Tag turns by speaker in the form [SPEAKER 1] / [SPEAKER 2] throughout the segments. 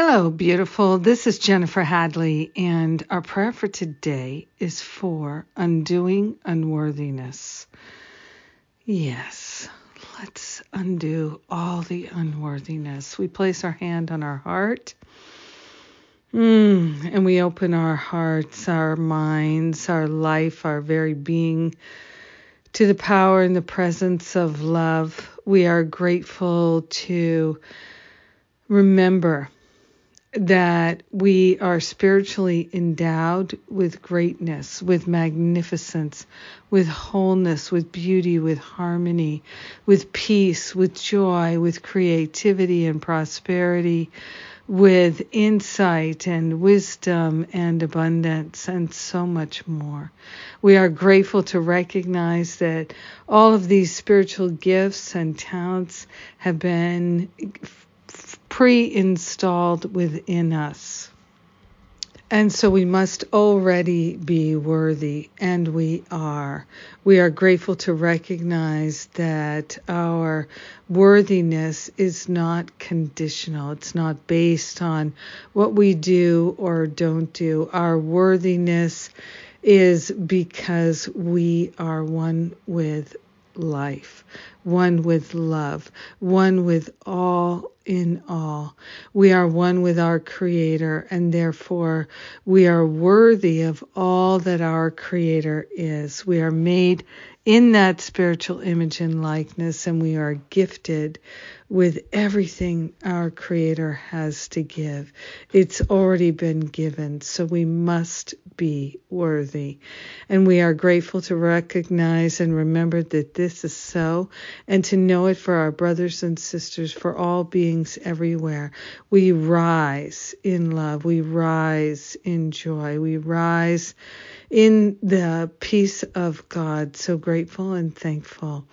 [SPEAKER 1] Hello, beautiful. This is Jennifer Hadley, and our prayer for today is for undoing unworthiness. Yes, let's undo all the unworthiness. We place our hand on our heart. Mm, and we open our hearts, our minds, our life, our very being to the power and the presence of love. We are grateful to remember that we are spiritually endowed with greatness, with magnificence, with wholeness, with beauty, with harmony, with peace, with joy, with creativity and prosperity, with insight and wisdom and abundance and so much more. We are grateful to recognize that all of these spiritual gifts and talents have been pre installed within us. And so we must already be worthy, and we are. We are grateful to recognize that our worthiness is not conditional. It's not based on what we do or don't do. Our worthiness is because we are one with life, one with love, one with all in all. We are one with our Creator, and therefore we are worthy of all that our Creator is. We are made in that spiritual image and likeness, and we are gifted with everything our Creator has to give. It's already been given, so we must be worthy. And we are grateful to recognize and remember that this is so, and to know it for our brothers and sisters, for all beings everywhere. We rise in love, we rise in joy, we rise in the peace of God. So grateful and thankful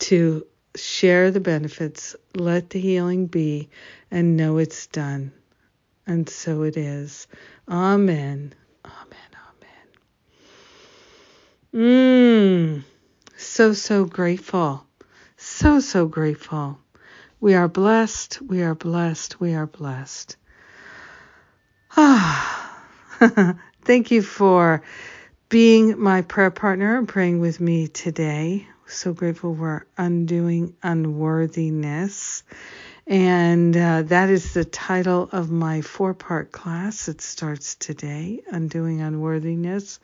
[SPEAKER 1] to share the benefits, let the healing be, and know it's done. And so it is. Amen. Amen. Amen. Mmm. So, so grateful. So, so grateful. We are blessed. We are blessed. We are blessed. Ah. Thank you for being my prayer partner and praying with me today so grateful for undoing unworthiness. And uh, that is the title of my four part class. It starts today, Undoing Unworthiness.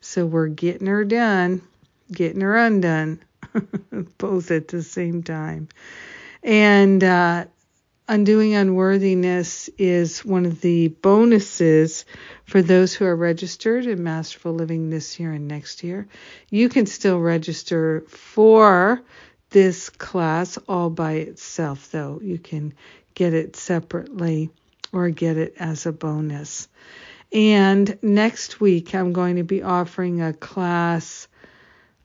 [SPEAKER 1] So we're getting her done, getting her undone, both at the same time. And uh, Undoing Unworthiness is one of the bonuses for those who are registered in Masterful Living this year and next year. You can still register for this class all by itself, though. You can get it separately or get it as a bonus. And next week, I'm going to be offering a class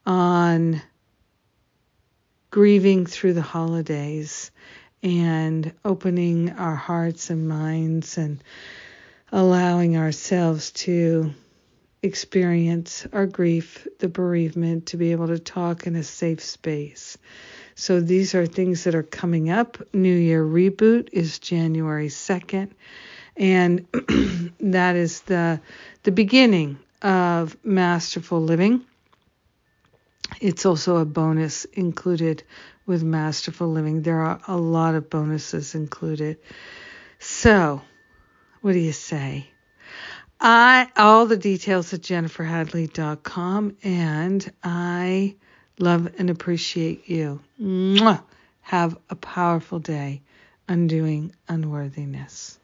[SPEAKER 1] on grieving through the holidays and opening our hearts and minds and allowing ourselves to experience our grief, the bereavement, to be able to talk in a safe space. So these are things that are coming up. New Year reboot is January 2nd, and that is the the beginning of masterful living. It's also a bonus included with Masterful Living. There are a lot of bonuses included. So, what do you say? I all the details at jenniferhadley.com and I love and appreciate you. Mwah! Have a powerful day undoing unworthiness.